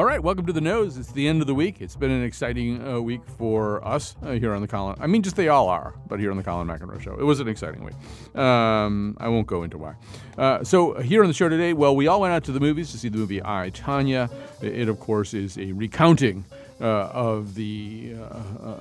All right, welcome to the nose. It's the end of the week. It's been an exciting uh, week for us uh, here on the Colin. I mean, just they all are, but here on the Colin McEnroe Show, it was an exciting week. Um, I won't go into why. Uh, so here on the show today, well, we all went out to the movies to see the movie I Tonya. It, of course, is a recounting uh, of the uh, uh,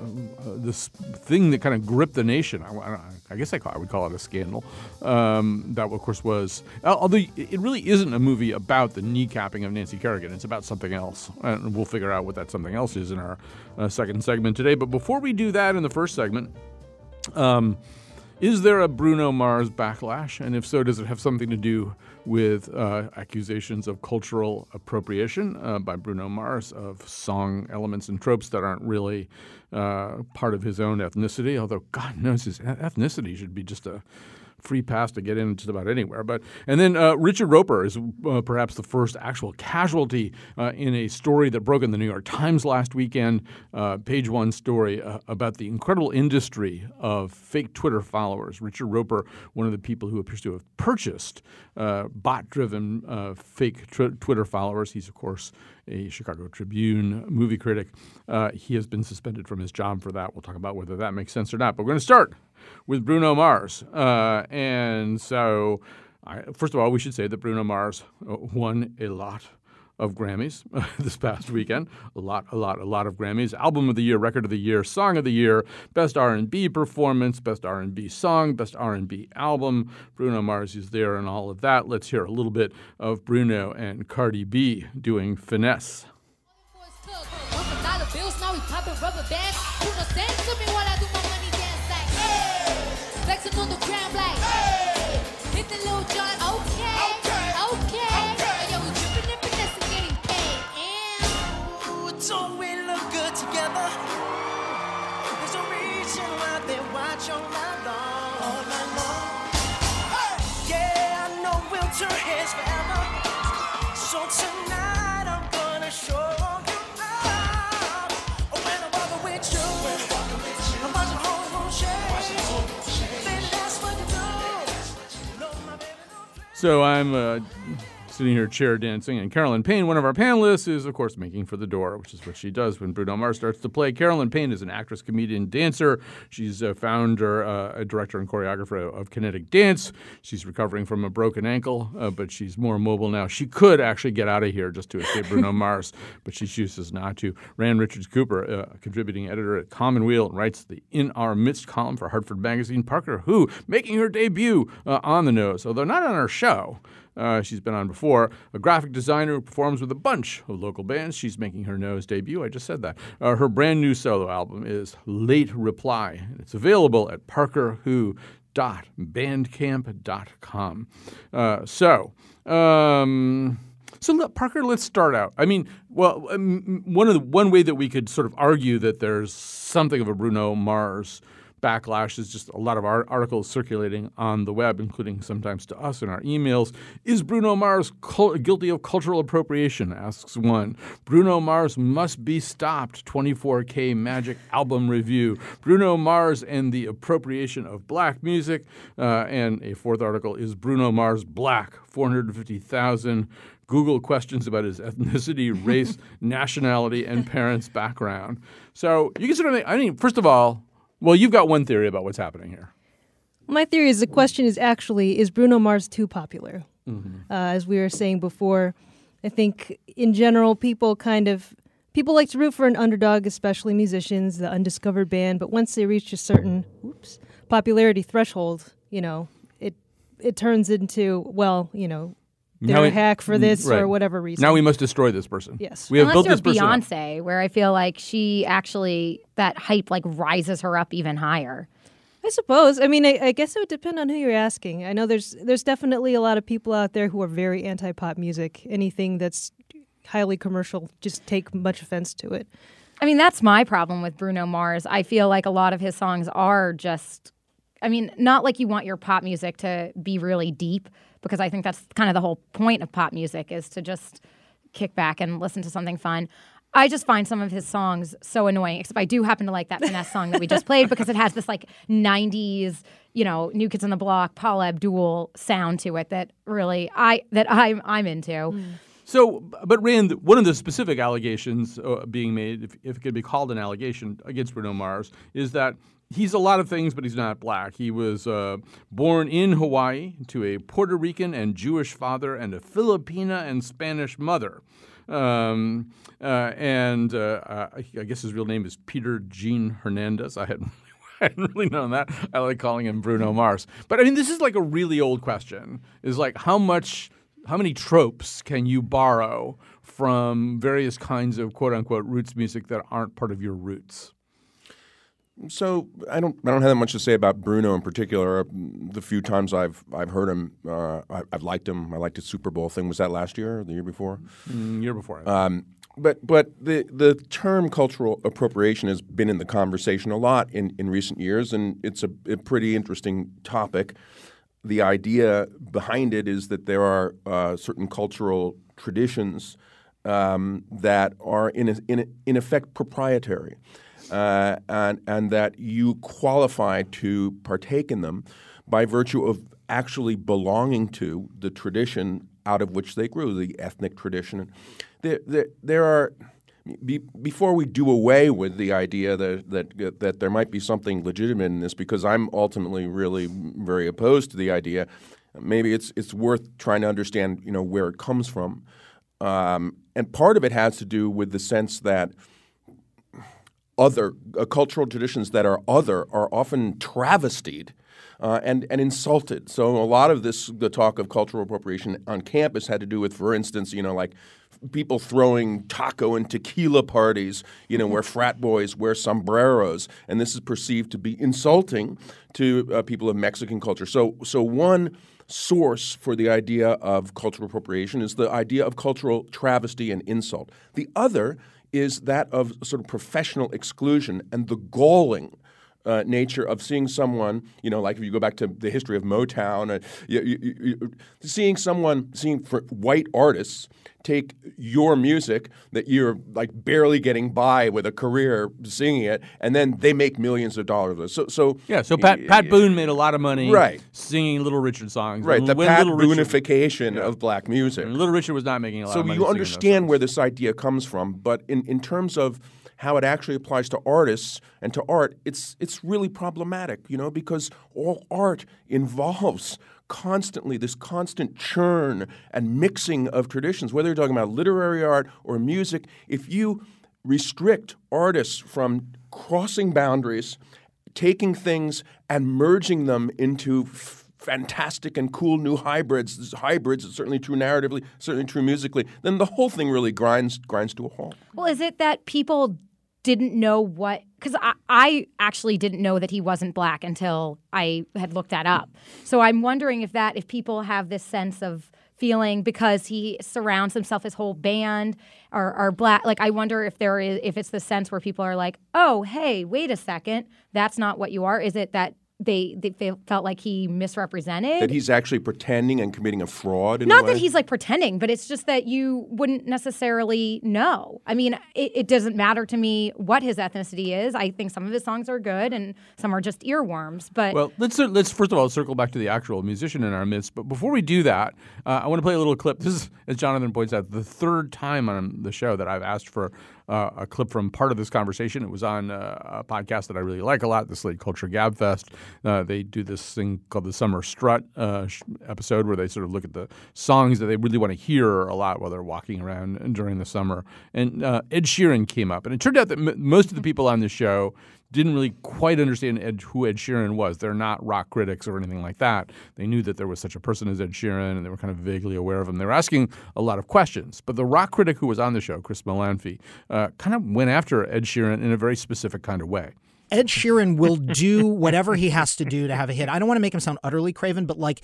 this thing that kind of gripped the nation. I, I guess I, call, I, would call it a scandal. Um, that, of course, was although it really isn't a movie about the kneecapping of Nancy Kerrigan. It's about something else, and we'll figure out what that something else is in our uh, second segment today. But before we do that, in the first segment. Um, is there a Bruno Mars backlash? And if so, does it have something to do with uh, accusations of cultural appropriation uh, by Bruno Mars of song elements and tropes that aren't really uh, part of his own ethnicity? Although God knows his ethnicity should be just a free pass to get in just about anywhere. But and then uh, Richard Roeper is uh, perhaps the first actual casualty uh, in a story that broke in the New York Times last weekend, uh, page one story uh, about the incredible industry of fake Twitter followers. Richard Roeper, one of the people who appears to have purchased uh, bot-driven fake tr- Twitter followers. He's of course a Chicago Tribune movie critic. he has been suspended from his job for that. We'll talk about whether that makes sense or not. But we're going to start with Bruno Mars. Uh, and so, I, first of all, we should say that Bruno Mars uh, won a lot of Grammys this past weekend. A lot, a lot, a lot of Grammys. Album of the year, record of the year, song of the year, best R&B performance, best R&B song, best R&B album. Bruno Mars is there and all of that. Let's hear a little bit of Bruno and Cardi B doing Finesse. So I'm uh, sitting here chair dancing. And Carolyn Payne, one of our panelists, is of course making for the door, which is what she does when Bruno Mars starts to play. Carolyn Payne is an actress, comedian, dancer. She's a founder, uh, a director, and choreographer of Kinetic Dance. She's recovering from a broken ankle, uh, but she's more mobile now. She could actually get out of here just to escape Bruno Mars, but she chooses not to. Rand Richards Cooper, a uh, contributing editor at Commonweal, writes the In Our Midst column for Hartford Magazine. Parker Who, making her debut uh, on the nose, although not on our show. Uh, she's been on before. A graphic designer who performs with a bunch of local bands. She's making her nose debut. I just said that. Uh, her brand new solo album is Late Reply. It's available at parkerwho.bandcamp.com. Uh, so, um, so look, Parker, let's start out. I mean, well, um, one of the one way that we could sort of argue that there's something of a Bruno Mars backlash is just a lot of articles circulating on the web, including sometimes to us in our emails. Is Bruno Mars guilty of cultural appropriation? asks one. Bruno Mars must be stopped. 24K Magic Album Review. Bruno Mars and the appropriation of black music. Uh, and a fourth article is Bruno Mars black? 450,000. Google questions about his ethnicity, race, nationality, and parents' background. So you can sort of, I mean, first of all, well, you've got one theory about what's happening here. My theory is the question is actually is Bruno Mars too popular? Mm-hmm. Uh, as we were saying before, I think in general people kind of people like to root for an underdog, especially musicians, the undiscovered band. But once they reach a certain oops, popularity threshold, you know, it it turns into well, you know, they're now a hack for mm, this right. or whatever reason. Now we must destroy this person. Yes, we have Unless built this person. Beyonce, where I feel like she actually that hype like rises her up even higher. I suppose. I mean, I, I, guess it would depend on who you're asking. I know there's there's definitely a lot of people out there who are very anti-pop music. Anything that's highly commercial just take much offense to it. I mean, that's my problem with Bruno Mars. I feel like a lot of his songs are just, I mean, not like you want your pop music to be really deep, because I think that's kind of the whole point of pop music is to just kick back and listen to something fun. I just find some of his songs so annoying, except I do happen to like that finesse song that we just played because it has this like 90s, you know, New Kids on the Block, Paula Abdul sound to it that really I that I'm I'm into. Mm. So, but Rand, one of the specific allegations uh, being made, if, if, it could be called an allegation against Bruno Mars, is that he's a lot of things, but he's not black. He was uh, born in Hawaii to a Puerto Rican and Jewish father and a Filipina and Spanish mother. Um, uh, and uh, I guess his real name is Peter Gene Hernandez. I hadn't I hadn't really known that. I like calling him Bruno Mars. But I mean, this is like a really old question. Is like how much how many tropes can you borrow from various kinds of quote unquote roots music that aren't part of your roots? So I don't I don't have that much to say about Bruno in particular. The few times I've I've heard him, uh, I, have liked him. I liked his Super Bowl thing. Was that last year or the year before? Mm, year before. Um, but but the the term cultural appropriation has been in the conversation a lot in, in recent years, and it's a, a pretty interesting topic the idea behind it is that there are uh, certain cultural traditions um, that are in, a, in, a, in effect proprietary, uh, and, and that you qualify to partake in them by virtue of actually belonging to the tradition out of which they grew, the ethnic tradition. There, there, there are be, before we do away with the idea that, that that there might be something legitimate in this, because I'm ultimately really very opposed to the idea. Maybe it's it's worth trying to understand, you know, where it comes from, um, and part of it has to do with the sense that other uh, cultural traditions that are other are often travestied. Uh, and and insulted. So a lot of this, the talk of cultural appropriation on campus had to do with, for instance, you know, like people throwing taco and tequila parties, you know, where frat boys wear sombreros, and this is perceived to be insulting to uh, people of Mexican culture. So, so one source for the idea of cultural appropriation is the idea of cultural travesty and insult. The other is that of sort of professional exclusion and the galling uh, nature of seeing someone, you know, like if you go back to the history of Motown, uh, you, you, you, seeing someone, seeing white artists take your music that you're like barely getting by with a career singing it, and then they make millions of dollars. So, so yeah. So Pat, Pat Boone made a lot of money, right. singing Little Richard songs, right? The Pat Little Boonification Richard, of black music. Little Richard was not making a lot. So of money. So you understand where this idea comes from, but in in terms of how it actually applies to artists and to art, it's it's really problematic, you know, because all art involves constantly this constant churn and mixing of traditions, whether you're talking about literary art or music, if you restrict artists from crossing boundaries, taking things and merging them into f- fantastic and cool new hybrids, hybrids, certainly true narratively, certainly true musically, then the whole thing really grinds grinds to a halt. Well, is it that people didn't know what because I, I, actually didn't know that he wasn't black until I had looked that up. So I'm wondering if that if people have this sense of feeling because he surrounds himself his whole band are, are black. Like i wonder if there is if it's the sense where people are like oh hey wait a second. That's not what you are. Is it that they they felt like he misrepresented that he's actually pretending and committing a fraud. Not that he's like pretending, but it's just that you wouldn't necessarily know. I mean, it, it, doesn't matter to me what his ethnicity is. I think some of his songs are good and some are just earworms. But well, let's let's first of all circle back to the actual musician in our midst. But before we do that, uh, I want to play a little clip. This is, as Jonathan points out, the third time on the show that I've asked for uh, a clip from part of this conversation. It was on uh, a podcast that I really like a lot, the Slate Culture Gabfest. Uh, they do this thing called the Summer Strut uh, episode where they sort of look at the songs that they really want to hear a lot while they're walking around during the summer. And Ed Sheeran came up, and it turned out that m- most of the people on the show didn't really quite understand Ed, who Ed Sheeran was. They're not rock critics or anything like that. They knew that there was such a person as Ed Sheeran, and they were kind of vaguely aware of him. They were asking a lot of questions. But the rock critic who was on the show, Chris Molanphy, uh, kind of went after Ed Sheeran in a very specific kind of way. Ed Sheeran will do whatever he has to do to have a hit. I don't want to make him sound utterly craven, but like,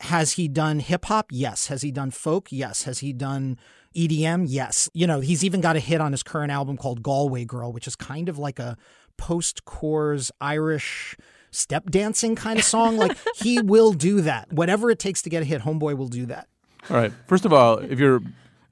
has he done hip hop? Yes. Has he done folk? Yes. Has he done EDM, yes. You know, he's even got a hit on his current album called Galway Girl, which is kind of like a post cores Irish step dancing kind of song. like he will do that. Whatever it takes to get a hit, Homeboy will do that. All right. First of all, if you're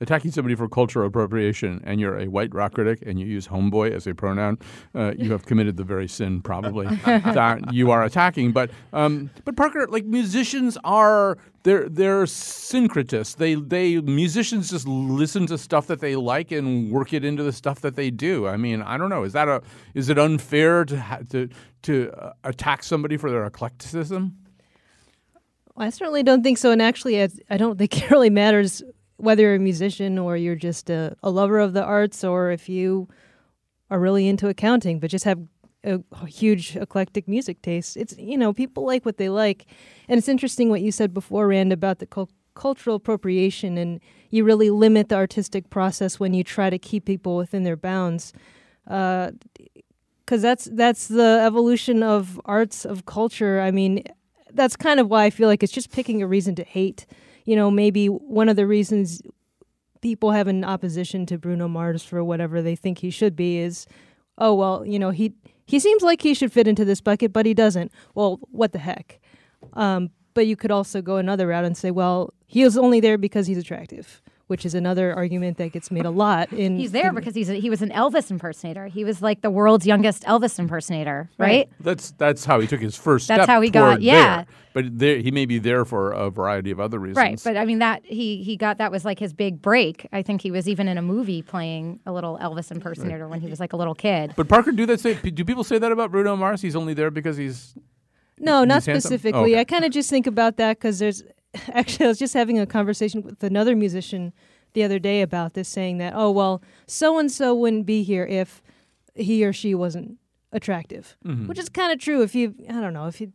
attacking somebody for cultural appropriation and you're a white rock critic and you use homeboy as a pronoun, uh, you have committed the very sin probably that you are attacking. But um, but Parker, like musicians are they're they're syncretists. They they musicians just listen to stuff that they like and work it into the stuff that they do. I mean, I don't know. Is that a is it unfair to ha- to to uh, attack somebody for their eclecticism? I certainly don't think so. And actually, I I don't think it really matters whether you're a musician or you're just a, a lover of the arts or if you are really into accounting but just have a, huge eclectic music taste. It's you know people like what they like, and it's interesting what you said before, Rand, about the cul- cultural appropriation, and you really limit the artistic process when you try to keep people within their bounds, because uh, that's that's the evolution of arts of culture. I mean, that's kind of why I feel like it's just picking a reason to hate. You know, maybe one of the reasons people have an opposition to Bruno Mars for whatever they think he should be is, oh well, you know he he seems like he should fit into this bucket, but he doesn't. Well, what the heck? Um, but you could also go another route and say, well, he is only there because he's attractive, which is another argument that gets made a lot. In he's there in, because he's a, he was an Elvis impersonator. He was like the world's youngest Elvis impersonator, right? Right. That's that's how he took his first That's step. how he got- toward yeah. there. But there, he may be there for a variety of other reasons. Right, but I mean that he he got that was like his big break. I think he was even in a movie playing a little Elvis impersonator when he was like a little kid. But Parker, do that say? Do people say that about Bruno Mars? He's only there because he's No, not He's handsome? specifically. Oh, okay. I kind of just think about that because there's actually I was just having a conversation with another musician the other day about this, saying that oh well, so and so wouldn't be here if he or she wasn't attractive, Mm-hmm. which is kind of true. If you I don't know if you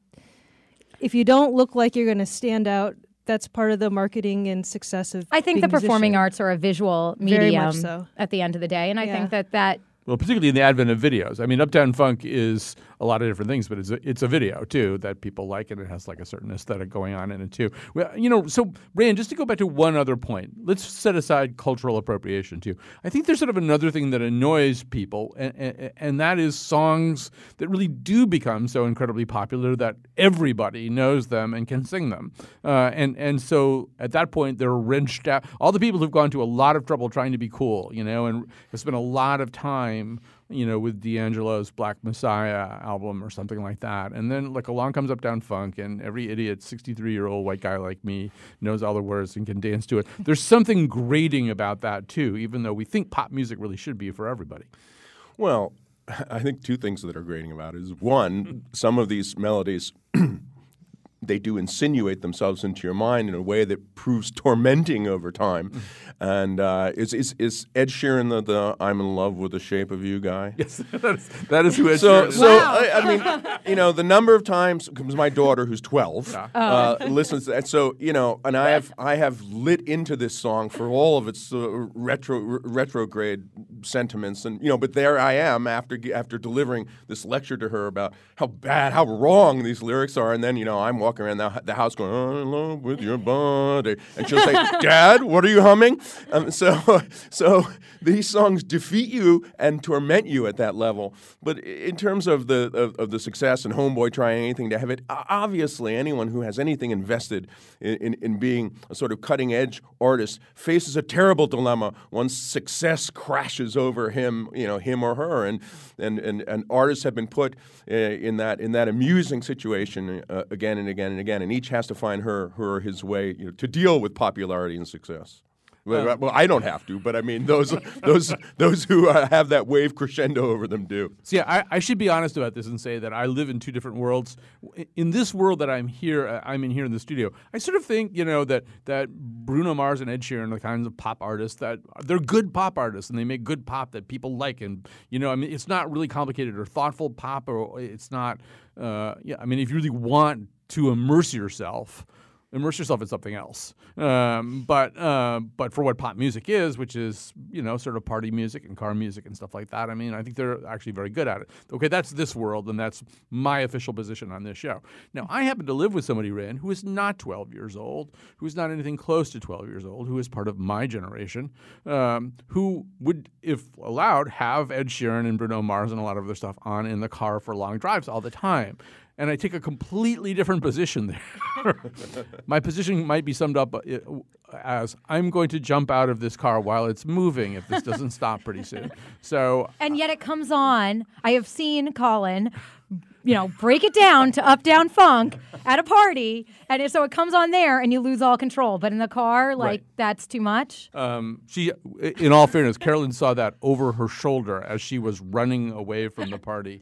if you don't look like you're going to stand out, that's part of the marketing and success of. I think being the a musician. performing arts are a visual Very medium much so. at the end of the day, and I Yeah. think that that well, particularly in the advent of videos. I mean, Uptown Funk is a lot of different things, but it's a, it's a video too that people like, and it has like a certain aesthetic going on in it too. Well, you know, so Rand, just to go back to one other point, let's set aside cultural appropriation too. I think there's sort of another thing that annoys people, and, and, and that is songs that really do become so incredibly popular that everybody knows them and can sing them. Uh, and and so at that point, they're wrenched out. All the people who've gone to a lot of trouble trying to be cool, you know, and have spent a lot of time you know, with D'Angelo's Black Messiah album or something like that. And then like along comes Uptown Funk and every idiot 63-year-old white guy like me knows all the words and can dance to it. There's something grating about that too, even though we think pop music really should be for everybody. Well, I think two things that are grating about it is one, some of these melodies they do insinuate themselves into your mind in a way that proves tormenting over time. And uh, is, is is Ed Sheeran the, the "I'm in love with the shape of you" guy? Yes, that is, that is who Ed So, Sheeran is. so I, I mean, you know, the number of times because my daughter, who's twelve, uh, listens. To that. So you know, and I have I have lit into this song for all of its uh, retro r- retrograde sentiments, and you know, but there I am after after delivering this lecture to her about how bad, how wrong these lyrics are, and then you know, I'm walking around the, the house going, "I'm in love with your body," and she'll say, "Dad, what are you humming?" Um, so, so these songs defeat you and torment you at that level. But in terms of the of, of the success and Homeboy trying anything to have it, obviously anyone who has anything invested in, in, in being a sort of cutting edge artist faces a terrible dilemma once success crashes over him, you know, him or her. And and and, and artists have been put uh, in that in that amusing situation uh, again and again and again, and each has to find her her or his way you know, to deal with popularity and success. Well, well, I don't have to, but I mean those those those who uh, have that wave crescendo over them do. So yeah, I, I should be honest about this and say that I live in two different worlds. In this world that I'm here, uh, I'm in here in the studio. I sort of think you know that that Bruno Mars and Ed Sheeran are the kinds of pop artists that they're good pop artists and they make good pop that people like. And you know, I mean, it's not really complicated or thoughtful pop, or it's not. Uh, yeah, I mean, if you really want to immerse yourself immerse yourself in something else. Um, but uh, but for what pop music is, which is you know sort of party music and car music and stuff like that, I mean, I think they're actually very good at it. Okay, that's this world, and that's my official position on this show. Now, I happen to live with somebody, Rand, who is not 12 years old, who is not anything close to 12 years old, who is part of my generation, um, who would, if allowed, have Ed Sheeran and Bruno Mars and a lot of other stuff on in the car for long drives all the time and I take a completely different position there. My position might be summed up uh, as I'm going to jump out of this car while it's moving if this doesn't stop pretty soon. So And yet it comes on. I have seen Colin you know, break it down to up down funk at a party, and it, so it comes on there, and you lose all control. But in the car, like Right. that's too much. um, she, in all fairness, Carolyn saw that over her shoulder as she was running away from the party.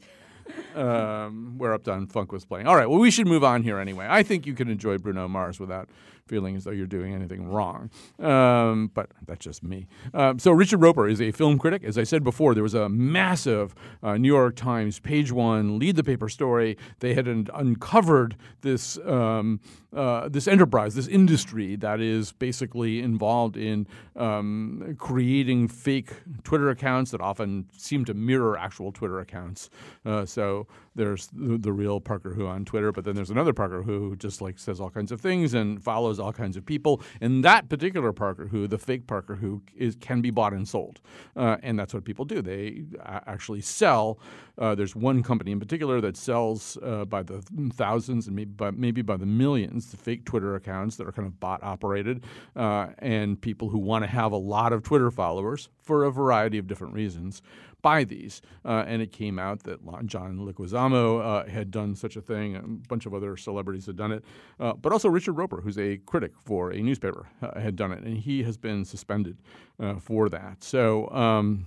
Um, where Uptown Funk was playing. All right, well, we should move on here anyway. I think you can enjoy Bruno Mars without feeling as though you're doing anything wrong. Um, but that's just me. Um, so, Richard Roeper is a film critic. As I said before, there was a massive uh, New York Times page one lead the paper story. They had un- uncovered this um, uh, this enterprise, this industry that is basically involved in um, creating fake Twitter accounts that often seem to mirror actual Twitter accounts. Uh, so there's the, the real Parker Who on Twitter, but then there's another Parker Who who just like says all kinds of things and follows all kinds of people. And that particular Parker Who, the fake Parker Who, is can be bought and sold, uh, and that's what people do. They actually sell. Uh, there's one company in particular that sells uh, by the thousands and maybe by, maybe by the millions the fake Twitter accounts that are kind of bot operated, uh, and people who want to have a lot of Twitter followers for a variety of different reasons buy these. Uh, and it came out that John Leguizamo uh, had done such a thing. A bunch of other celebrities had done it. Uh, but also Richard Roeper, who's a critic for a newspaper, uh, had done it. And he has been suspended uh, for that. So um,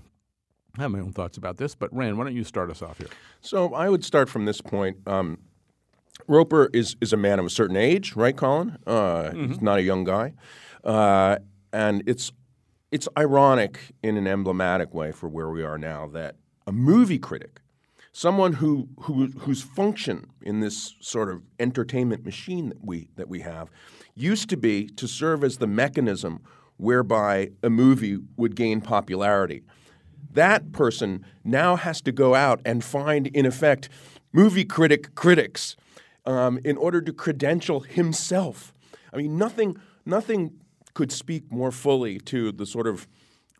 I have my own thoughts about this. But Rand, why don't you start us off here? So I would start from this point. Um, Roeper is, is a man of a certain age, right, Colin? Uh, He's not a young guy, uh, and it's it's ironic in an emblematic way for where we are now that a movie critic, someone who, who whose function in this sort of entertainment machine that we that we have, used to be to serve as the mechanism whereby a movie would gain popularity that person now has to go out and find, in effect, movie critic critics um, in order to credential himself. I mean, nothing, nothing could speak more fully to the sort of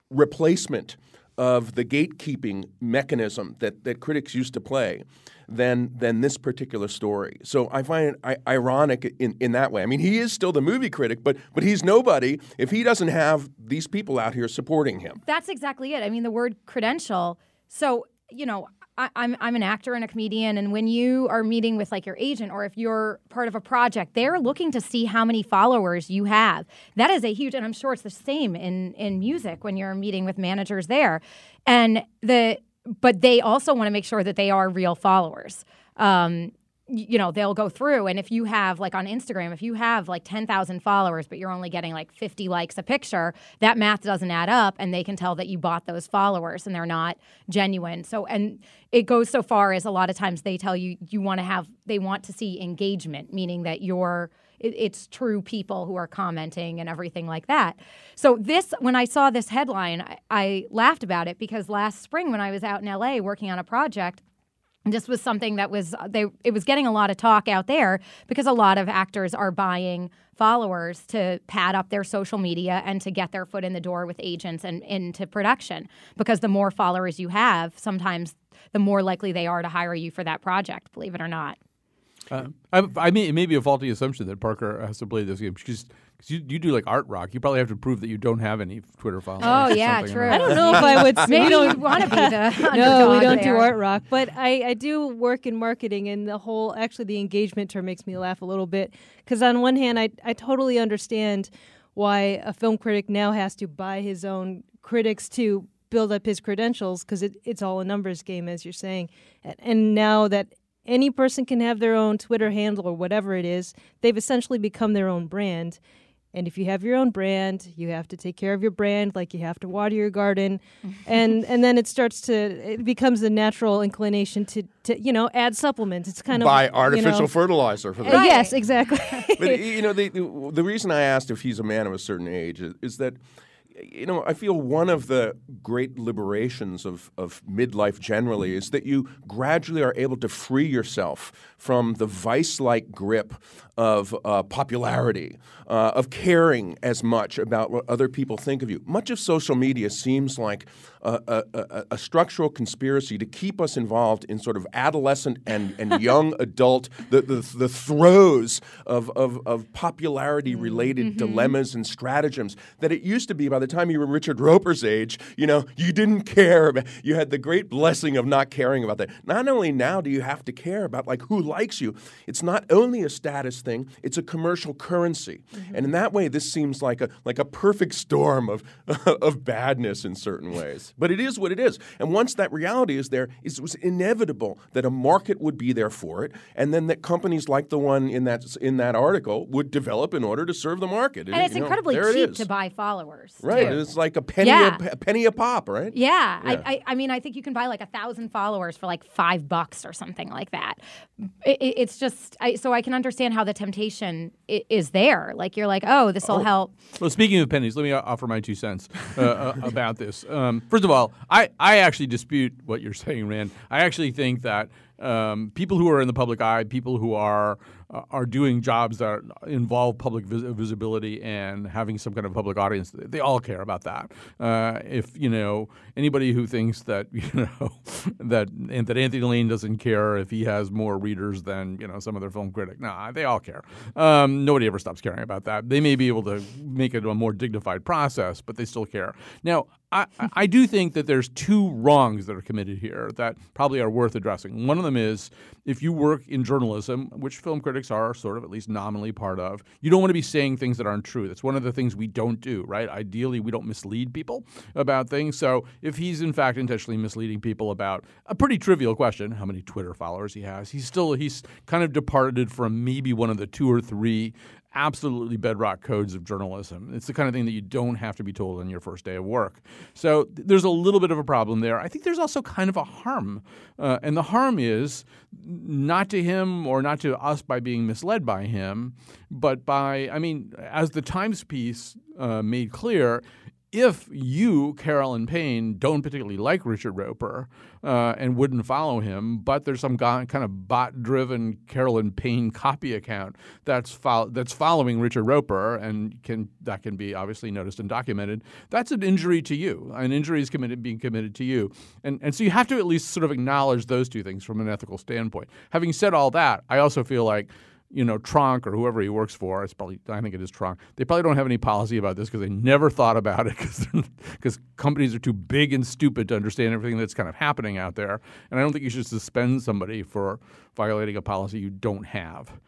replacement of the gatekeeping mechanism that, that critics used to play than than this particular story. So I find it ironic in, in that way. I mean, he is still the movie critic, but but he's nobody if he doesn't have these people out here supporting him. That's exactly it. I mean, the word credential. So, you know, I, I'm I'm an actor and a comedian, and when you are meeting with like your agent, or if you're part of a project, they're looking to see how many followers you have. That is a huge, and I'm sure it's the same in in music when you're meeting with managers there, and the but they also want to make sure that they are real followers. Um, you know they'll go through and if you have like on instagram if you have like 10,000 followers but you're only getting like 50 likes a picture that math doesn't add up and they can tell that you bought those followers and they're not genuine so and it goes so far as a lot of times they tell you you want to have they want to see engagement meaning that you're it- it's true people who are commenting and everything like that. So this, when I saw this headline, I, I laughed about it because last spring when I was out in LA working on a project, this was something that was they it was getting a lot of talk out there because a lot of actors are buying followers to pad up their social media and to get their foot in the door with agents and into production. Because the more followers you have sometimes the more likely they are to hire you for that project believe it or not. Uh, I, I mean, it may be a faulty assumption that Parker has to play this game because you, you do like art rock. You probably have to prove that you don't have any Twitter followers. Oh, yeah, something true. like I don't know if I would. maybe we you don't want to be the no, we don't do art rock, but I, I do work in marketing, and the whole actually the engagement term makes me laugh a little bit because on one hand, I I totally understand why a film critic now has to buy his own critics to build up his credentials because it, it's all a numbers game, as you're saying, and, and now that any person can have their own Twitter handle or whatever it is, they've essentially become their own brand. And if you have your own brand, you have to take care of your brand, like you have to water your garden, and and then it starts to it becomes a natural inclination to, to you know add supplements. It's kind Buy of artificial you know, fertilizer for that. yes, exactly. but you know, the, the the reason I asked if he's a man of a certain age is, is that you know I feel one of the great liberations of of midlife generally is that you gradually are able to free yourself from the vice-like grip of uh, popularity, uh, of caring as much about what other people think of you. Much of social media seems like a, a, a, a structural conspiracy to keep us involved in sort of adolescent and, and young adult, the, the, the throes of, of, of popularity related mm-hmm. dilemmas and stratagems that it used to be by the time you were Richard Roeper's age, you know, you didn't care. About, you had the great blessing of not caring about that. Not only now do you have to care about like who likes you, it's not only a status thing, it's a commercial currency. Mm-hmm. And in that way, this seems like a like a perfect storm of of badness in certain ways. But it is what it is. And once that reality is there, it was inevitable that a market would be there for it, and then that companies like the one in that in that article would develop in order to serve the market. And it's you know, incredibly there it cheap to buy followers. Right, too. it's like a penny Yeah. a, a penny a pop, right? Yeah, Yeah. I, I, I mean, I think you can buy like a thousand followers for like five bucks or something like that. It, it- it's just, I, so I can understand how the temptation is there. Like you're like, oh, this will help. Well, speaking of pennies, let me offer my two cents uh, uh, about this. Um, first of all, I, I actually dispute what you're saying, Rand. I actually think that um, people who are in the public eye, people who are are doing jobs that involve public vis- visibility and having some kind of public audience, they all care about that. Uh, if you know anybody who thinks that you know that that Anthony Lane doesn't care if he has more readers than you know some other film critic, no, they all care. Um, nobody ever stops caring about that. They may be able to make it a more dignified process, but they still care. Now, I, I do think that there's two wrongs that are committed here that probably are worth addressing. One of them is if you work in journalism, which film critics are sort of at least nominally part of, you don't want to be saying things that aren't true. That's one of the things we don't do, right? Ideally, we don't mislead people about things. So if he's in fact intentionally misleading people about a pretty trivial question, how many Twitter followers he has, he's still he's kind of departed from maybe one of the two or three absolutely bedrock codes of journalism. It's the kind of thing that you don't have to be told on your first day of work. So th- there's a little bit of a problem there. I think there's also kind of a harm. Uh, and the harm is not to him or not to us by being misled by him, but by, I mean, as the Times piece uh, made clear, if you, Carolyn Payne, don't particularly like Richard Roeper uh, and wouldn't follow him, but there's some kind of bot-driven Carolyn Payne copy account that's fol- that's following Richard Roeper and can that can be obviously noticed and documented. That's an injury to you. An injury is committed being committed to you, and and so you have to at least sort of acknowledge those two things from an ethical standpoint. Having said all that, I also feel like you know, Tronc or whoever he works for, it's probably I think it is Tronc. They probably don't have any policy about this because they never thought about it because companies are too big and stupid to understand everything that's kind of happening out there. And I don't think you should suspend somebody for violating a policy you don't have.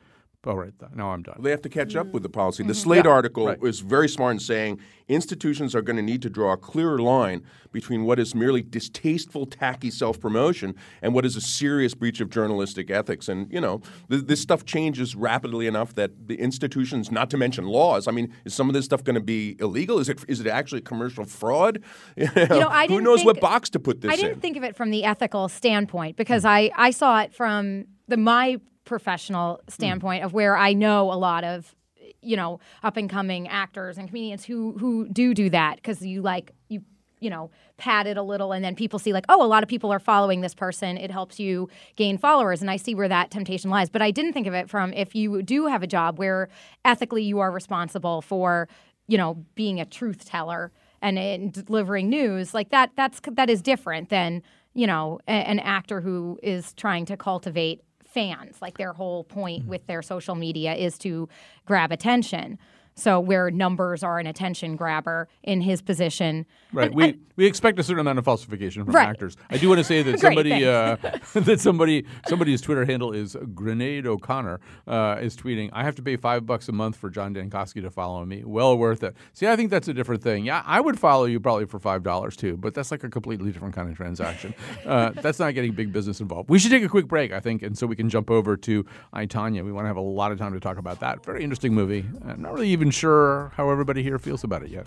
All right, th- now I'm done. They have to catch up with the policy. The mm-hmm. Slate article right. is very smart in saying institutions are going to need to draw a clearer line between what is merely distasteful, tacky self promotion and what is a serious breach of journalistic ethics. And, you know, th- this stuff changes rapidly enough that the institutions, not to mention laws, I mean, is some of this stuff going to be illegal? Is it, is it actually commercial fraud? You know, I Who didn't knows what box to put this in? I didn't in? think of it from the ethical standpoint because hmm. I, I saw it from the my professional hmm. standpoint of where I know a lot of you know up and coming actors and comedians who who do do that because you like you you know pad it a little and then people see like oh a lot of people are following this person. It helps you gain followers and i see where that temptation lies. But i didn't think of it from if you do have a job where ethically you are responsible for you know being a truth teller and, and delivering news like that that's that is different than you know a- an actor who is trying to cultivate fans like their whole point mm. with their social media is to grab attention so where numbers are an attention grabber in his position Right. and- we and- we expect a certain amount of falsification from Right. actors. I do want to say that Great, somebody uh, that somebody somebody's Twitter handle is Grenade O'Connor uh, is tweeting. I have to pay five bucks a month for John Dankosky to follow me. Well worth it. See, I think that's a different thing. Yeah, I would follow you probably for five dollars too, but that's like a completely different kind of transaction. uh, that's not getting big business involved. We should take a quick break, I think, and so we can jump over to I Tonya. We want to have a lot of time to talk about that. Very interesting movie. Uh, not really even even sure how everybody here feels about it yet.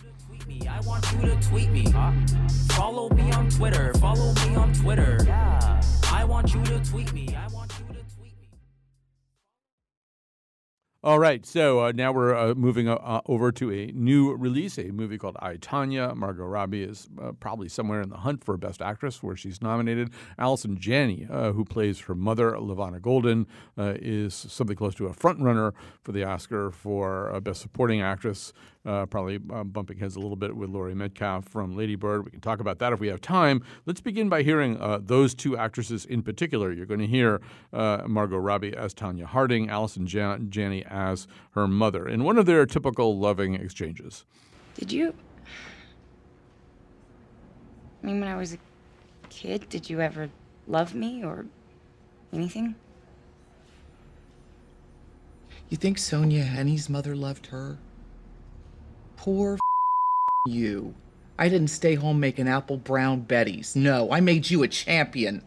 I want you to tweet me. Follow me on Twitter. Follow me on Twitter. Yeah. I want you to tweet me. All right, so uh, now we're uh, moving uh, uh, over to a new release, a movie called I, Tonya. Margot Robbie is uh, probably somewhere in the hunt for Best Actress, where she's nominated. Allison Janney, uh, who plays her mother, LaVona Golden, is something close to a frontrunner for the Oscar for Best Supporting Actress. Uh, probably uh, bumping heads a little bit with Laurie Metcalf from Lady Bird. We can talk about that if we have time. Let's begin by hearing uh, those two actresses in particular. You're going to hear Margot Robbie as Tonya Harding, Allison Jan- Janney as her mother in one of their typical loving exchanges. Did you? I mean, when I was a kid, did you ever love me or anything? You think Sonja Henie's mother loved her? Poor you. I didn't stay home making apple brown betties. No, I made you a champion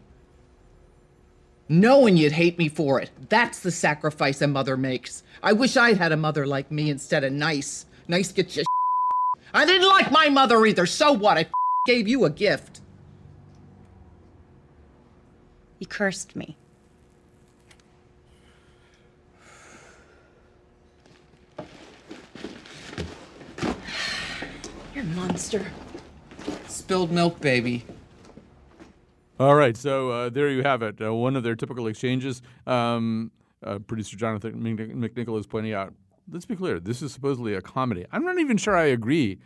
knowing you'd hate me for it. That's the sacrifice a mother makes. I wish I'd had a mother like me instead of nice. Nice gets you. I didn't like my mother either. So what? I gave you a gift. He cursed me. You're a monster. Spilled milk, baby. All right, so uh, there you have it. Uh, one of their typical exchanges. Um, uh, producer Jonathan McNicol is pointing out. Let's be clear. This is supposedly a comedy. I'm not even sure I agree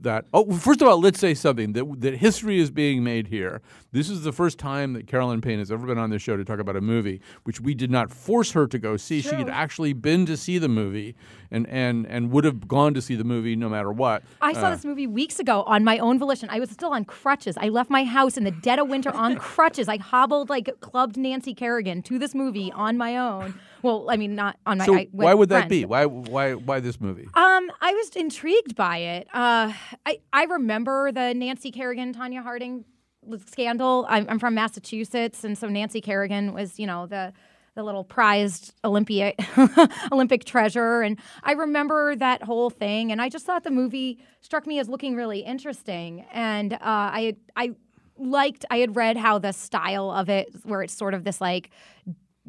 that oh first of all let's say something that that history is being made here. This is the first time that carolyn payne has ever been on this show to talk about a movie which we did not force her to go see. True. she had actually been to see the movie and and and would have gone to see the movie no matter what. I uh, saw this movie weeks ago on my own volition. I was still on crutches. I left my house in the dead of winter on crutches. I hobbled like clubbed nancy kerrigan to this movie on my own well, I mean, not on my. So I, why would that be? Why why why this movie? Um, I was intrigued by it. Uh, I I remember the Nancy Kerrigan, Tonya Harding scandal. I'm, I'm from Massachusetts, and so Nancy Kerrigan was, you know, the the little prized Olympia Olympic treasure. And I remember that whole thing, and I just thought the movie struck me as looking really interesting. And uh, I I liked I had read how the style of it, where it's sort of this like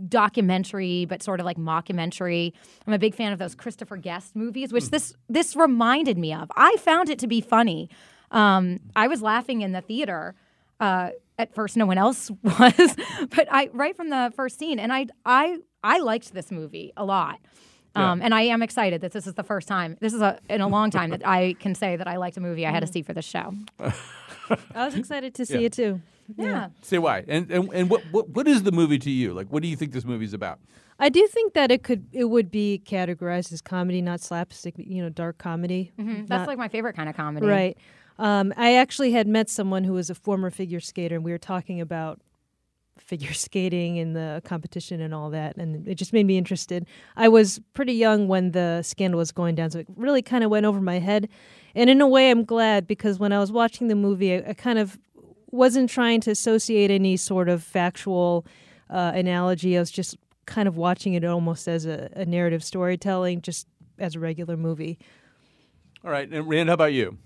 documentary but sort of like mockumentary. I'm a big fan of those Christopher Guest movies, which mm. this this reminded me of. I found it to be funny. Um, I was laughing in the theater. Uh, at first, no one else was, but I right from the first scene, and I I I liked this movie a lot. Um, yeah. And I am excited that this is the first time. This is a in a long time that I can say that I liked a movie I had to mm. see for the show. I was excited to see yeah. it too. Yeah. Say why. And and, and what, what what is the movie to you? Like what do you think this movie's about? I do think that it could it would be categorized as comedy, not slapstick, you know, dark comedy. Mm-hmm. That's like my favorite kind of comedy. Right. Um, I actually had met someone who was a former figure skater, and we were talking about figure skating and the competition and all that, and it just made me interested. I was pretty young when the scandal was going down, so it really kind of went over my head. And in a way, I'm glad because when I was watching the movie, I, I kind of wasn't trying to associate any sort of factual uh, analogy. I was just kind of watching it almost as a, a, narrative storytelling, just as a regular movie. All right, and Rand, how about you?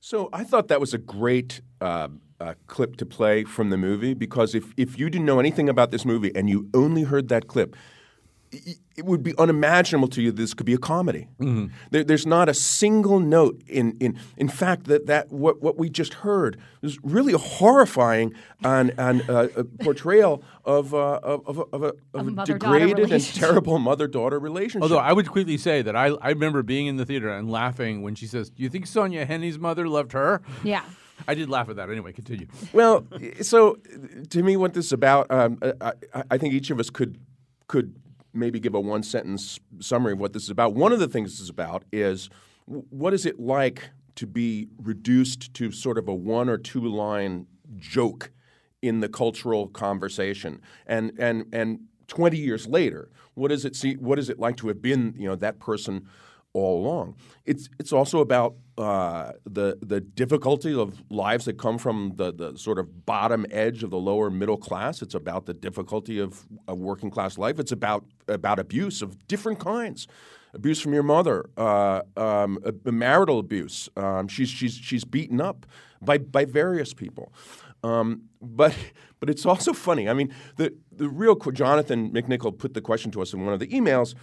So I thought that was a great uh, uh, clip to play from the movie because if if you didn't know anything about this movie and you only heard that clip, it would be unimaginable to you that this could be a comedy. Mm-hmm. There, there's not a single note in in in fact that that what what we just heard was really a horrifying and and uh, a portrayal of uh, of of, of a, of a, a degraded and terrible mother daughter relationship. Although I would quickly say that I I remember being in the theater and laughing when she says, "Do you think Sonja Henie's mother loved her?" Yeah. I did laugh at that. Anyway, continue. Well, so to me, what this is about, um, I, I think each of us could could maybe give a one sentence summary of what this is about. One of the things this is about is what is it like to be reduced to sort of a one or two line joke in the cultural conversation, and and and 20 years later, what is it see, what is it like to have been you know that person all along? It's it's also about uh, the the difficulty of lives that come from the, the sort of bottom edge of the lower middle class. It's about the difficulty of a working class life. It's about about abuse of different kinds. abuse from your mother, uh, um, a, a marital abuse. Um, she's she's she's beaten up by by various people. Um, but but it's also funny. I mean, the the real Jonathan McNicol put the question to us in one of the emails.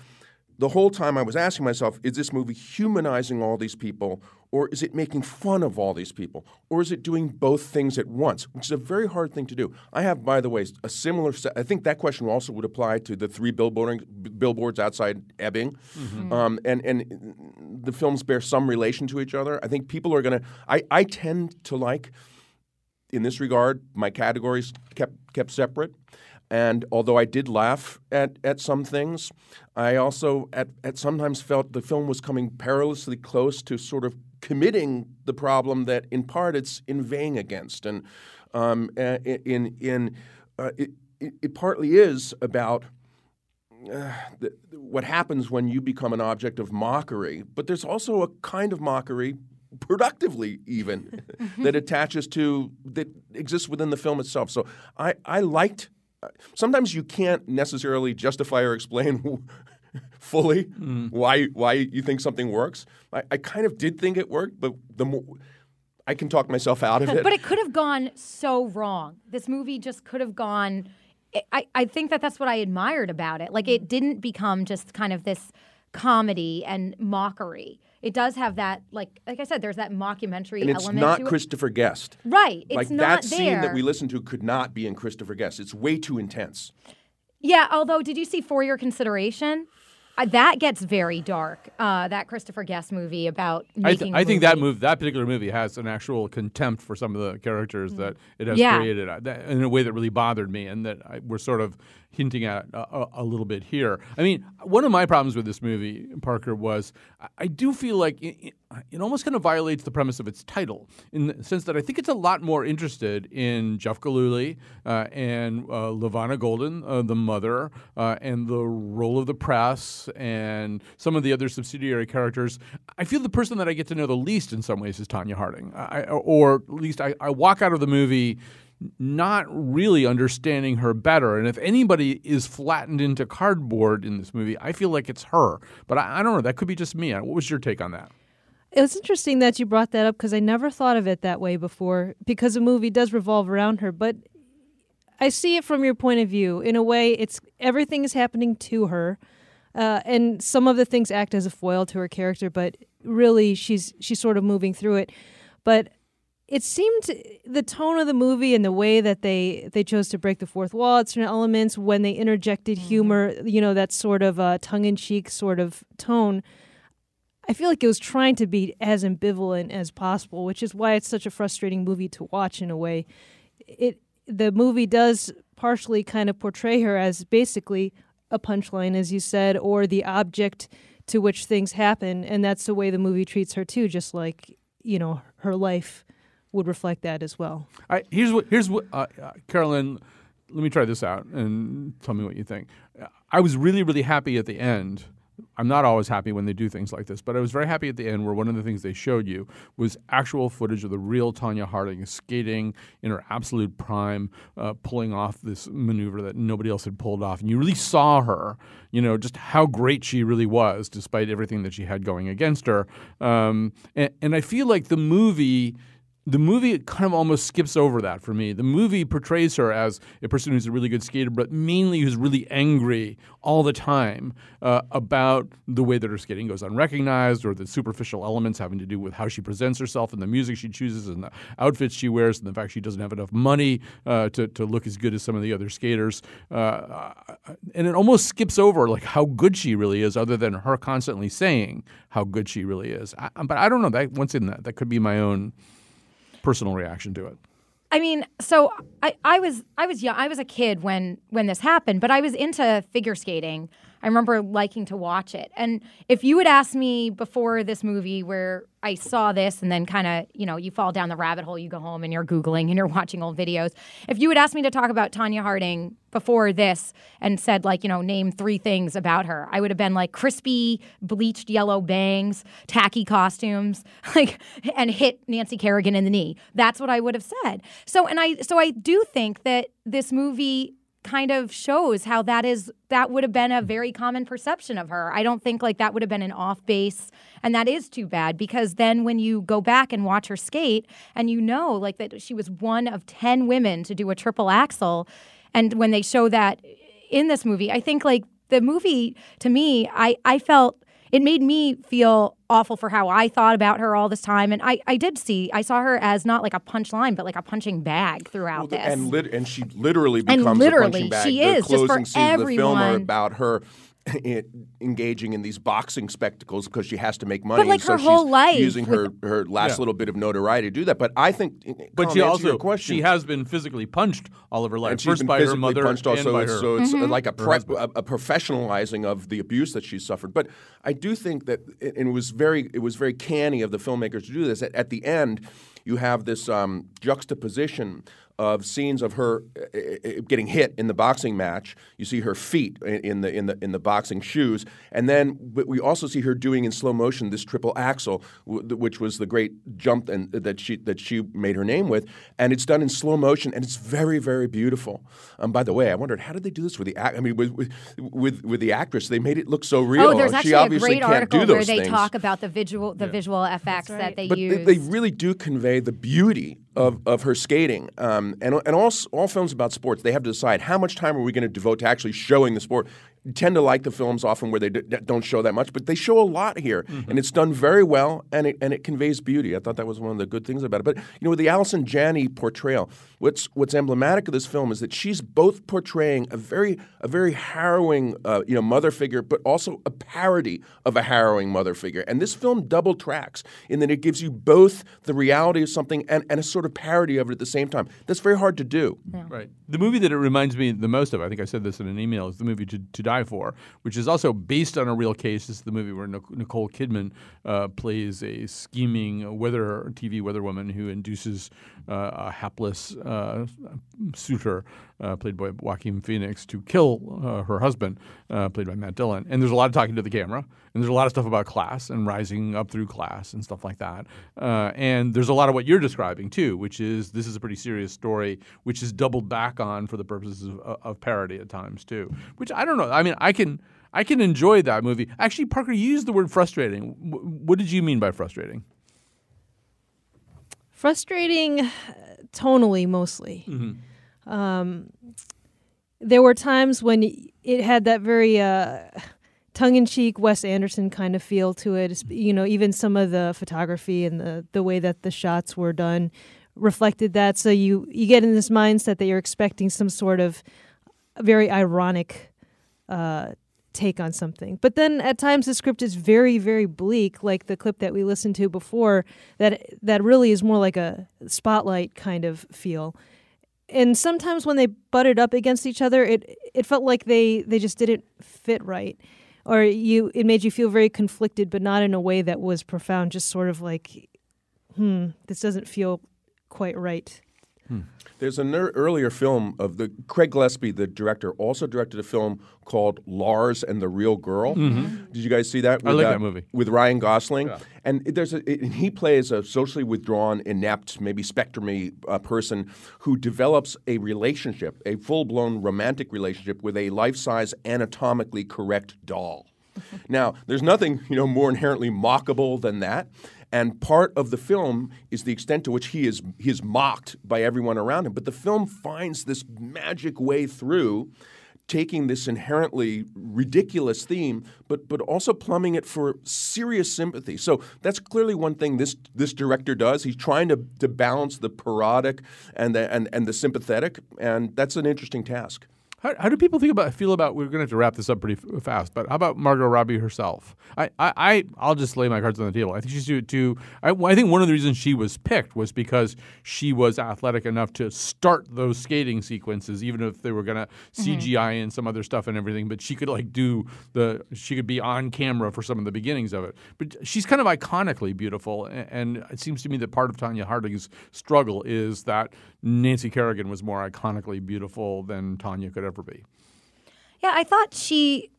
The whole time I was asking myself, is this movie humanizing all these people, or is it making fun of all these people, or is it doing both things at once, which is a very hard thing to do. I have, by the way, a similar. I think that question also would apply to the three billboards outside Ebbing, mm-hmm. um, and and the films bear some relation to each other. I think people are going to. I I tend to like in this regard, my categories kept kept separate. And although I did laugh at, at some things, I also at, at sometimes felt the film was coming perilously close to sort of committing the problem that in part it's inveighing against. And um, in in uh, it, it, partly is about uh, the, what happens when you become an object of mockery, but there's also a kind of mockery productively even that attaches to that exists within the film itself. So I, I liked. Sometimes you can't necessarily justify or explain fully mm. why why you think something works. I, I, kind of did think it worked, but the more I can talk myself out of it. but it could have gone so wrong. This movie just could have gone. I, I think that that's what I admired about it. Like it didn't become just kind of this comedy and mockery it does have that like like I said, there's that mockumentary and it's element. not to Christopher Guest. Right. It's like not that there. scene that we listened to could not be in Christopher Guest. It's way too intense. Yeah, although did you see For Your Consideration? Uh, that gets very dark. Uh, that Christopher Guest movie about I, th- I think that move, that particular movie, has an actual contempt for some of the characters mm. that it has yeah. created uh, that, in a way that really bothered me, and that I, we're sort of hinting at a, a, little bit here. I mean, one of my problems with this movie, Parker, was I, do feel like it, it, almost kind of violates the premise of its title in the sense that I think it's a lot more interested in Jeff Gillooly uh, and uh, Golden, uh, the mother, uh, and the role of the press and some of the other subsidiary characters. I feel the person that I get to know the least in some ways is Tonya Harding, I, or at least I, I walk out of the movie not really understanding her better. And if anybody is flattened into cardboard in this movie, I feel like it's her. But I, I don't know. That could be just me. What was your take on that? It was interesting that you brought that up because I never thought of it that way before because the movie does revolve around her. But I see it from your point of view. In a way, it's everything is happening to her. Uh, and some of the things act as a foil to her character, but really she's she's sort of moving through it. But it seemed the tone of the movie and the way that they they chose to break the fourth wall at certain elements when they interjected mm-hmm. humor, you know, that sort of uh, tongue in cheek sort of tone. I feel like it was trying to be as ambivalent as possible, which is why it's such a frustrating movie to watch in a way. It the movie does partially kind of portray her as basically a punchline, as you said, or the object to which things happen, and that's the way the movie treats her too, just like you know her life would reflect that as well. Here's what here's what uh, uh, Carolyn. Let me try this out and tell me what you think. I was really really happy at the end. I'm not always happy when they do things like this, but I was very happy at the end where one of the things they showed you was actual footage of the real Tonya Harding skating in her absolute prime, uh, pulling off this maneuver that nobody else had pulled off. And you really saw her, you know, just how great she really was despite everything that she had going against her. Um, and, and I feel like the movie the movie kind of almost skips over that for me. The movie portrays her as a person who's a really good skater, but mainly who's really angry all the time uh, about the way that her skating goes unrecognized or the superficial elements having to do with how she presents herself and the music she chooses and the outfits she wears and the fact she doesn't have enough money uh, to, to look as good as some of the other skaters. Uh, and it almost skips over like how good she really is other than her constantly saying how good she really is. I, but I don't know. That once in that, that could be my own – personal reaction to it? I mean, so I, I was I was young. I was a kid when when this happened, but I was into figure skating. I remember liking to watch it. And if you had asked me before this movie where I saw this and then kind of, you know, you fall down the rabbit hole, you go home and you're Googling and you're watching old videos. If you had asked me to talk about Tonya Harding before this and said, like, you know, name three things about her, I would have been like crispy, bleached yellow bangs, tacky costumes, like, and hit Nancy Kerrigan in the knee. That's what I would have said. So, and I, so I do think that this movie kind of shows how that is that would have been a very common perception of her. I don't think like that would have been an off base and that is too bad because then when you go back and watch her skate and you know like that she was one of 10 women to do a triple axel and when they show that in this movie, I think like the movie to me, I I felt it made me feel awful for how I thought about her all this time. And I, I did see, I saw her as not like a punchline, but like a punching bag throughout this. And, lit- and she literally And becomes literally, a punching bag. she the is, just for closing scenes of the film are everyone. about her engaging in these boxing spectacles because she has to make money. But like, and so her whole she's life using her, her last Yeah. little bit of notoriety to do that. But I think, But she also your question, she has been physically punched all of her life. and she's First been by her mother punched also. and by her. So it's Mm-hmm. like a, pre- a, a professionalizing of the abuse that she's suffered. But I do think that and it was very it was very canny of the filmmakers to do this. At, at the end, you have this um, juxtaposition of scenes of her uh, uh, getting hit in the boxing match. You see her feet in, in the in the in the boxing shoes, and then we also see her doing in slow motion this triple axel, w- which was the great jump and that she that she made her name with, and it's done in slow motion, and it's very very beautiful. Um, by the way, I wondered how did they do this with the act? I mean, with, with with with the actress, they made it look so real. Oh, there's she actually a great can't article where they things. talk about the visual the visual effects that they but they, use. they really do convey the beauty of, of her skating. Um, and and all, all films about sports, they have to decide how much time are we going to devote to actually showing the sport. You tend to like the films often where they d- d- don't show that much, but they show a lot here, Mm-hmm. and it's done very well, and it and it conveys beauty. I thought that was one of the good things about it. But you know, with the Allison Janney portrayal, what's what's emblematic of this film is that she's both portraying a very a very harrowing uh, you know mother figure, but also a parody of a harrowing mother figure. And this film double tracks in that it gives you both the reality of something and, and a sort of parody of it at the same time. That's very hard to do. Right. The movie that it reminds me the most of, I think I said this in an email, is the movie To, to Die For, which is also based on a real case. This is the movie where Nicole Kidman uh, plays a scheming weather TV weather woman who induces uh, a hapless uh, suitor, uh, played by Joaquin Phoenix, to kill uh, her husband, uh, played by Matt Dillon. And there's a lot of talking to the camera, and there's a lot of stuff about class and rising up through class and stuff like that. Uh, and there's a lot of what you're describing too, which is this is a pretty serious story, which is doubled back on for the purposes of, of parody at times too. Which I don't know. I mean, I can I can enjoy that movie. Actually, Parker, you used the word frustrating. W- what did you mean by frustrating? Frustrating, uh, tonally mostly. Mm-hmm. Um, there were times when it had that very uh, tongue-in-cheek Wes Anderson kind of feel to it. You know, even some of the photography and the the way that the shots were done reflected that. So you you get in this mindset that you're expecting some sort of very ironic uh, take on something. But then at times the script is very, very bleak, like the clip that we listened to before. That that really is more like a spotlight kind of feel. And sometimes when they butted up against each other, it it felt like they they just didn't fit right, or you it made you feel very conflicted, but not in a way that was profound. Just sort of like, hmm, this doesn't feel quite right. There's an ear- earlier film of the Craig Gillespie, the director, also directed a film called Lars and the Real Girl. Did you guys see that? I With, like uh, that movie. with Ryan Gosling. And there's a, it- he plays a socially withdrawn, inept, maybe spectrumy uh, person who develops a relationship, a full-blown romantic relationship with a life-size, anatomically correct doll. now, there's nothing you know more inherently mockable than that. And part of the film is the extent to which he is he is mocked by everyone around him. But the film finds this magic way through taking this inherently ridiculous theme, but but also plumbing it for serious sympathy. So that's clearly one thing this this director does. He's trying to, to balance the parodic and the and, and the sympathetic, and that's an interesting task. How, how do people think about feel about? We're going to have to wrap this up pretty f- fast, but how about Margot Robbie herself? I, I, I I'll just lay my cards on the table. I think she's too. too I, I think one of the reasons she was picked was because she was athletic enough to start those skating sequences, even if they were going to CGI and some other stuff and everything. But she could like do the. She could be on camera for some of the beginnings of it. But she's kind of iconically beautiful, a- and it seems to me that part of Tonya Harding's struggle is that Nancy Kerrigan was more iconically beautiful than Tonya could ever be. Yeah, I thought she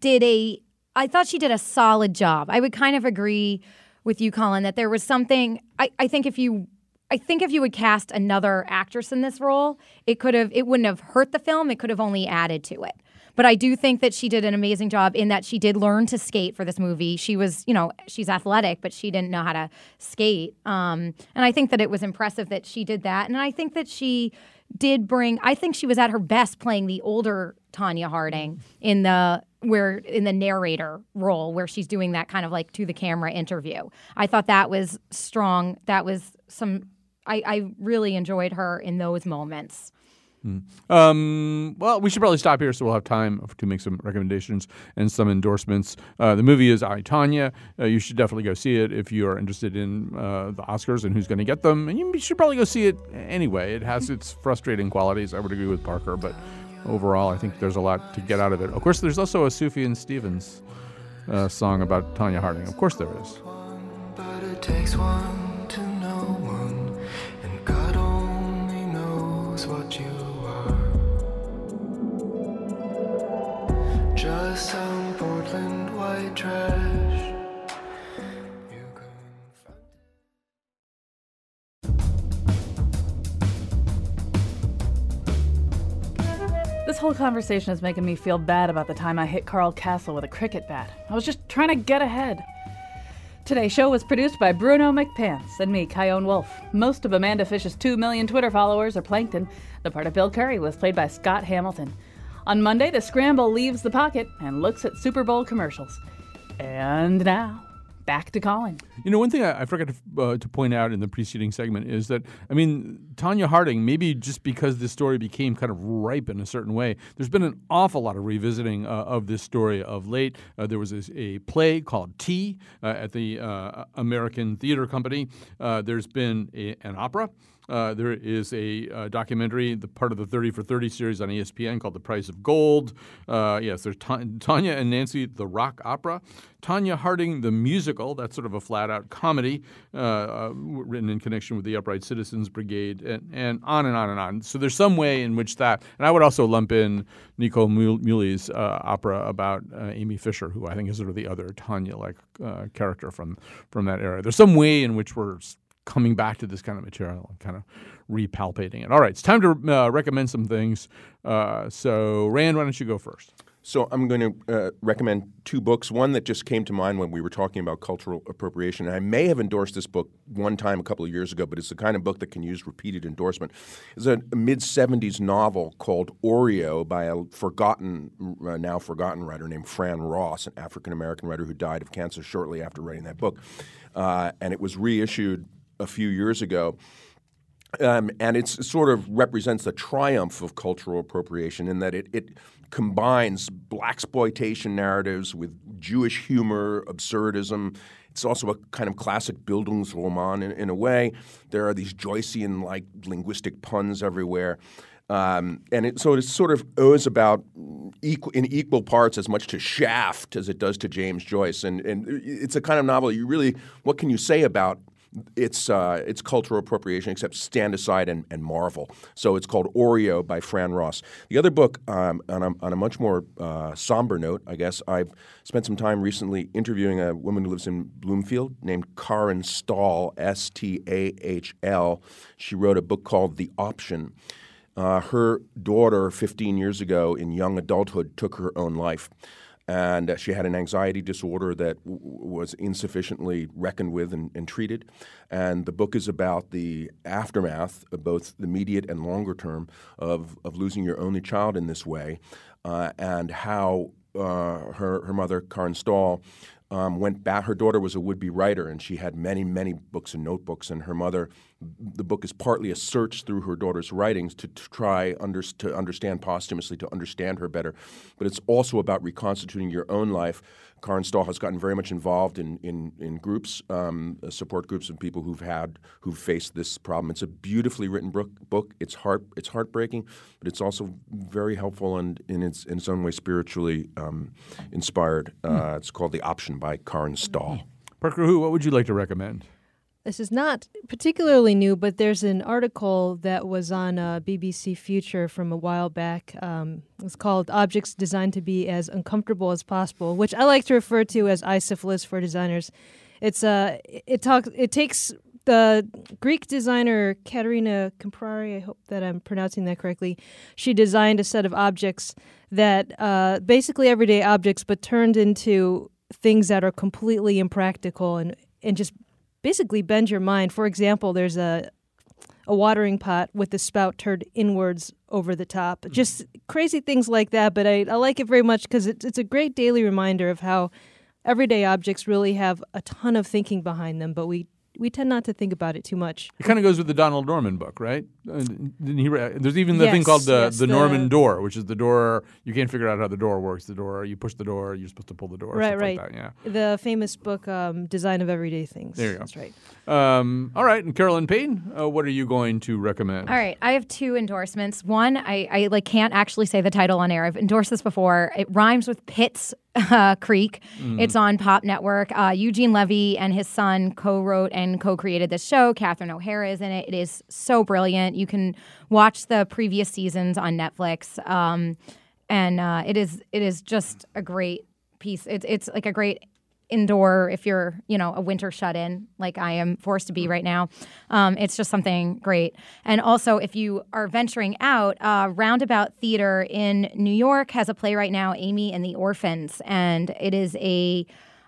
did a I thought she did a solid job. I would kind of agree with you, Colin, that there was something I, I think if you I think if you would cast another actress in this role, it could have it wouldn't have hurt the film. It could have only added to it. But I do think that she did an amazing job in that she did learn to skate for this movie. She was, you know, she's athletic, but she didn't know how to skate. Um, and I think that it was impressive that she did that. And I think that she did bring. I think she was at her best playing the older Tonya Harding in the where in the narrator role where she's doing that kind of like to the camera interview. I thought that was strong. That was some. I, I really enjoyed her in those moments. Um, well, we should probably stop here so we'll have time to make some recommendations and some endorsements. Uh, the movie is I, Tonya. Uh, you should definitely go see it if you are interested in uh, the Oscars and who's going to get them. And you should probably go see it anyway. It has its frustrating qualities. I would agree with Parker, but overall, I think there's a lot to get out of it. Of course, there's also a Sufjan Stevens uh, song about Tonya Harding. Of course, there is. But Portland white trash. This whole conversation is making me feel bad about the time I hit Carl Castle with a cricket bat. I was just trying to get ahead. Today's show was produced by Bruno McPants and me, Chion Wolf. Most of Amanda Fish's 2 million Twitter followers are plankton. The part of Bill Curry was played by Scott Hamilton. On Monday, the scramble leaves the pocket and looks at Super Bowl commercials. And now, back to Colin. You know, one thing I, I forgot to, uh, to point out in the preceding segment is that, I mean, Tonya Harding, maybe just because this story became kind of ripe in a certain way, there's been an awful lot of revisiting uh, of this story of late. Uh, there was a, a, play called Tea uh, at the uh, American Theater Company. Uh, there's been a, an opera. Uh, there is a uh, documentary, the part of the 30 for 30 series on ESPN called The Price of Gold. Uh, yes, there's Ta- Tonya and Nancy, the rock opera. Tonya Harding, the musical, that's sort of a flat out comedy uh, uh, written in connection with the Upright Citizens Brigade, and, and on and on and on. So there's some way in which that, and I would also lump in Nico Muhly's uh, opera about Amy Fisher, who I think is sort of the other Tonya like character from, from that era. There's some way in which we're coming back to this kind of material and kind of repalpating it. All right, it's time to uh, recommend some things. Uh, so, Rand, why don't you go first? So, I'm going to uh, recommend two books. One that just came to mind when we were talking about cultural appropriation. And I may have endorsed this book one time a couple of years ago, but it's the kind of book that can use repeated endorsement. It's a mid 70s novel called Oreo by a forgotten, uh, now forgotten writer named Fran Ross, an African American writer who died of cancer shortly after writing that book. Uh, and it was reissued a few years ago. Um, and it sort of represents the triumph of cultural appropriation in that it, it combines blaxploitation narratives with Jewish humor, absurdism. It's also a kind of classic Bildungsroman in, in a way. There are these Joycean like linguistic puns everywhere. Um, and it, so it sort of owes about equal, in equal parts as much to Shaft as it does to James Joyce. And, and it's a kind of novel you really, what can you say about it's uh, it's cultural appropriation, except stand aside and, and, marvel. So it's called Oreo by Fran Ross. The other book, um, on, a, on, a, much more uh, somber note, I guess, I've spent some time recently interviewing a woman who lives in Bloomfield named Karen Stahl, S T A H L. She wrote a book called The Option. Uh, her daughter, 15 years ago, in young adulthood, took her own life and she had an anxiety disorder that w- was insufficiently reckoned with and, and, treated. And the book is about the aftermath, of both the immediate and longer term, of, of losing your only child in this way, uh, and how uh, her, her mother, Karen Stahl, um, went back. Her daughter was a would-be writer, and she had many, many books and notebooks. And her mother, the book is partly a search through her daughter's writings to, to try under, to understand posthumously, to understand her better. But it's also about reconstituting your own life. Karen Stahl has gotten very much involved in in, in groups, um, uh, support groups of people who've had who've faced this problem. It's a beautifully written book. Book. It's heart. It's heartbreaking, but it's also very helpful and in its in its own way spiritually um, inspired. Uh, mm. It's called The Option by Karen Stahl. Parker, who? What would you like to recommend? This is not particularly new, but there's an article that was on uh, BBC Future from a while back. Um, it's called Objects Designed to Be as Uncomfortable as Possible, which I like to refer to as iSyphilis for designers. It's uh, it talks it takes the Greek designer Katerina Kamprani, I hope that I'm pronouncing that correctly, she designed a set of objects that uh, basically everyday objects, but turned into things that are completely impractical and, and just basically bend your mind. For example, there's a a watering pot with the spout turned inwards over the top. Mm. Just crazy things like that. But I, I like it very much because it's, it's a great daily reminder of how everyday objects really have a ton of thinking behind them, but we we tend not to think about it too much. It kind of goes with the Donald Norman book, right? Uh, didn't he? There's even the thing called the yes, the the- Norman door, which is the door you can't figure out how the door works. The door you push the door, you're supposed to pull the door. right, stuff right. Like that, yeah. The famous book, um, Design of Everyday Things. There you go. That's right. Um, all right, and Carolyn Payne, uh, what are you going to recommend? All right, I have two endorsements. One, I, I like can't actually say the title on air. I've endorsed this before. It rhymes with Pitts uh, Creek. Mhm. It's on Pop Network. Uh, Eugene Levy and his son co-wrote and co-created this show. Catherine O'Hara is in it. It is so brilliant. You can watch the previous seasons on Netflix, um, and uh, it is it is just a great piece. It's it's like a great indoor if you're you know a winter shut in like i am forced to be right now. Um, it's just something great. And also if you are venturing out uh, roundabout theater in new york has a play right now amy and the orphans and it is a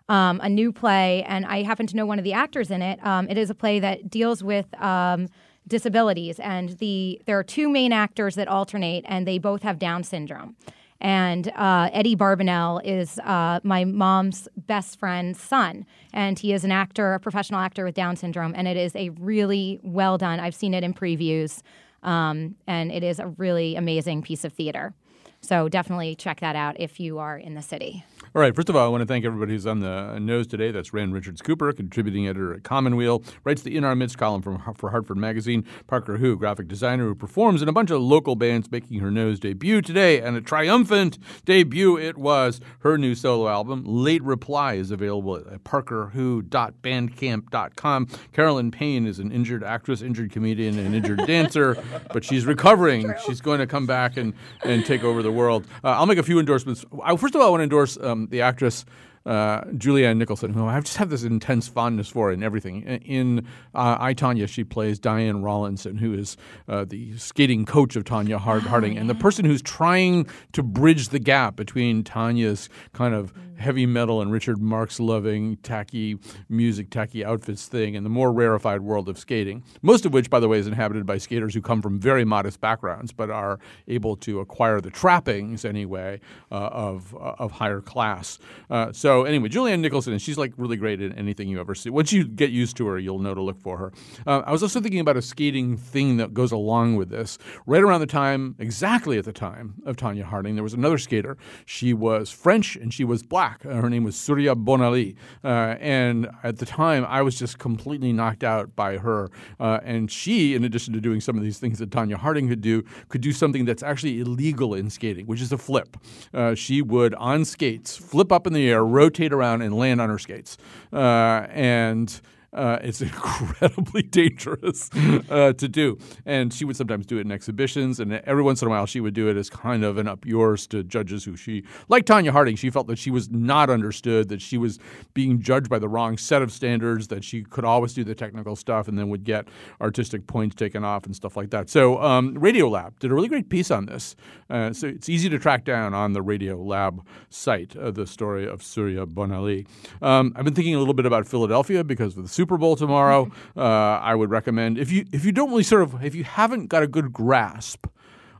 um, a new play and i happen to know one of the actors in it. Um, it is a play that deals with um, disabilities and the there are two main actors that alternate and they both have down syndrome and uh, Eddie Barbanell is uh, my mom's best friend's son, and he is an actor, a professional actor with Down syndrome, and it is a really well done. I've seen it in previews, um, and it is a really amazing piece of theater. So definitely check that out if you are in the city. All right. First of all, I want to thank everybody who's on the nose today. That's Rand Richards Cooper, contributing editor at Commonweal, writes the In Our Midst column from for Hartford Magazine. Parker Who, graphic designer who performs in a bunch of local bands, making her nose debut today, and a triumphant debut it was. Her new solo album, Late Reply, is available at parkerwho.bandcamp.com. Carolyn Payne is an injured actress, injured comedian, and injured dancer, but she's recovering. She's going to come back and, and take over the world. Uh, I'll make a few endorsements. I, first of all, I want to endorse um, the actress uh, Julianne Nicholson, who I just have this intense fondness for in everything. In uh, I Tonya, she plays Diane Rawlinson, who is uh, the skating coach of Tonya Hard- Harding, and the person who's trying to bridge the gap between Tonya's kind of heavy metal and Richard Marx loving tacky music, tacky outfits thing, and the more rarefied world of skating. Most of which, by the way, is inhabited by skaters who come from very modest backgrounds, but are able to acquire the trappings anyway uh, of of higher class. Uh, so anyway, Julianne Nicholson, and she's like really great in anything you ever see. Once you get used to her, you'll know to look for her. Uh, I was also thinking about a skating thing that goes along with this. Right around the time, exactly at the time of Tonya Harding, there was another skater. She was French and she was black. Uh, her name was Surya Bonaly, uh, and at the time, I was just completely knocked out by her. Uh, and she, in addition to doing some of these things that Tonya Harding could do, could do something that's actually illegal in skating, which is a flip. Uh, she would on skates flip up in the air, rotate around, and land on her skates. Uh, and uh, it's incredibly dangerous uh, to do. And she would sometimes do it in exhibitions, and every once in a while she would do it as kind of an up yours to judges who she, like Tonya Harding, she felt that she was not understood, that she was being judged by the wrong set of standards, that she could always do the technical stuff and then would get artistic points taken off and stuff like that. So um, Radio Lab did a really great piece on this. Uh, so it's easy to track down on the Radio Lab site uh, the story of Surya Bonaly. Um, I've been thinking a little bit about Philadelphia because of the Super Bowl tomorrow. Uh, I would recommend if you if you don't really sort of if you haven't got a good grasp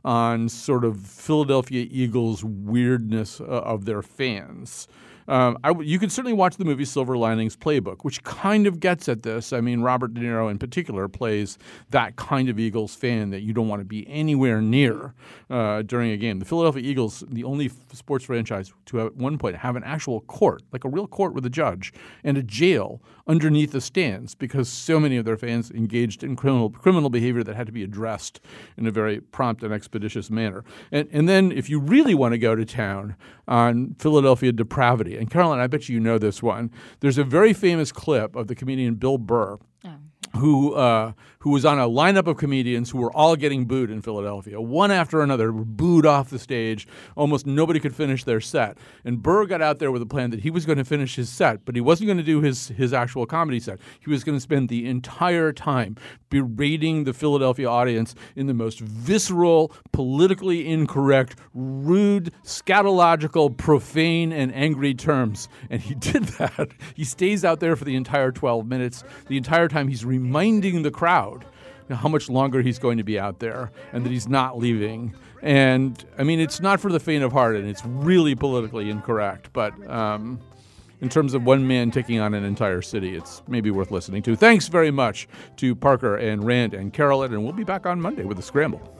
on sort of Philadelphia Eagles weirdness uh, of their fans. Um, I you can certainly watch the movie Silver Linings Playbook, which kind of gets at this. I mean, Robert De Niro in particular plays that kind of Eagles fan that you don't want to be anywhere near uh, during a game. The Philadelphia Eagles, the only sports franchise to at one point have an actual court, like a real court with a judge, and a jail underneath the stands because so many of their fans engaged in criminal criminal behavior that had to be addressed in a very prompt and expeditious manner. And and then if you really want to go to town on Philadelphia depravity, and Caroline, I bet you know this one. There's a very famous clip of the comedian Bill Burr oh. Who uh, who was on a lineup of comedians who were all getting booed in Philadelphia, one after another, were booed off the stage. Almost nobody could finish their set. And Burr got out there with a plan that he was going to finish his set, but he wasn't going to do his his actual comedy set. He was going to spend the entire time berating the Philadelphia audience in the most visceral, politically incorrect, rude, scatological, profane, and angry terms. And he did that. He stays out there for the entire 12 minutes. The entire time he's reminding the crowd how much longer he's going to be out there and that he's not leaving. And I mean, it's not for the faint of heart and it's really politically incorrect. But um, in terms of one man taking on an entire city, it's maybe worth listening to. Thanks very much to Parker and Rand and Carolyn, and we'll be back on Monday with a scramble.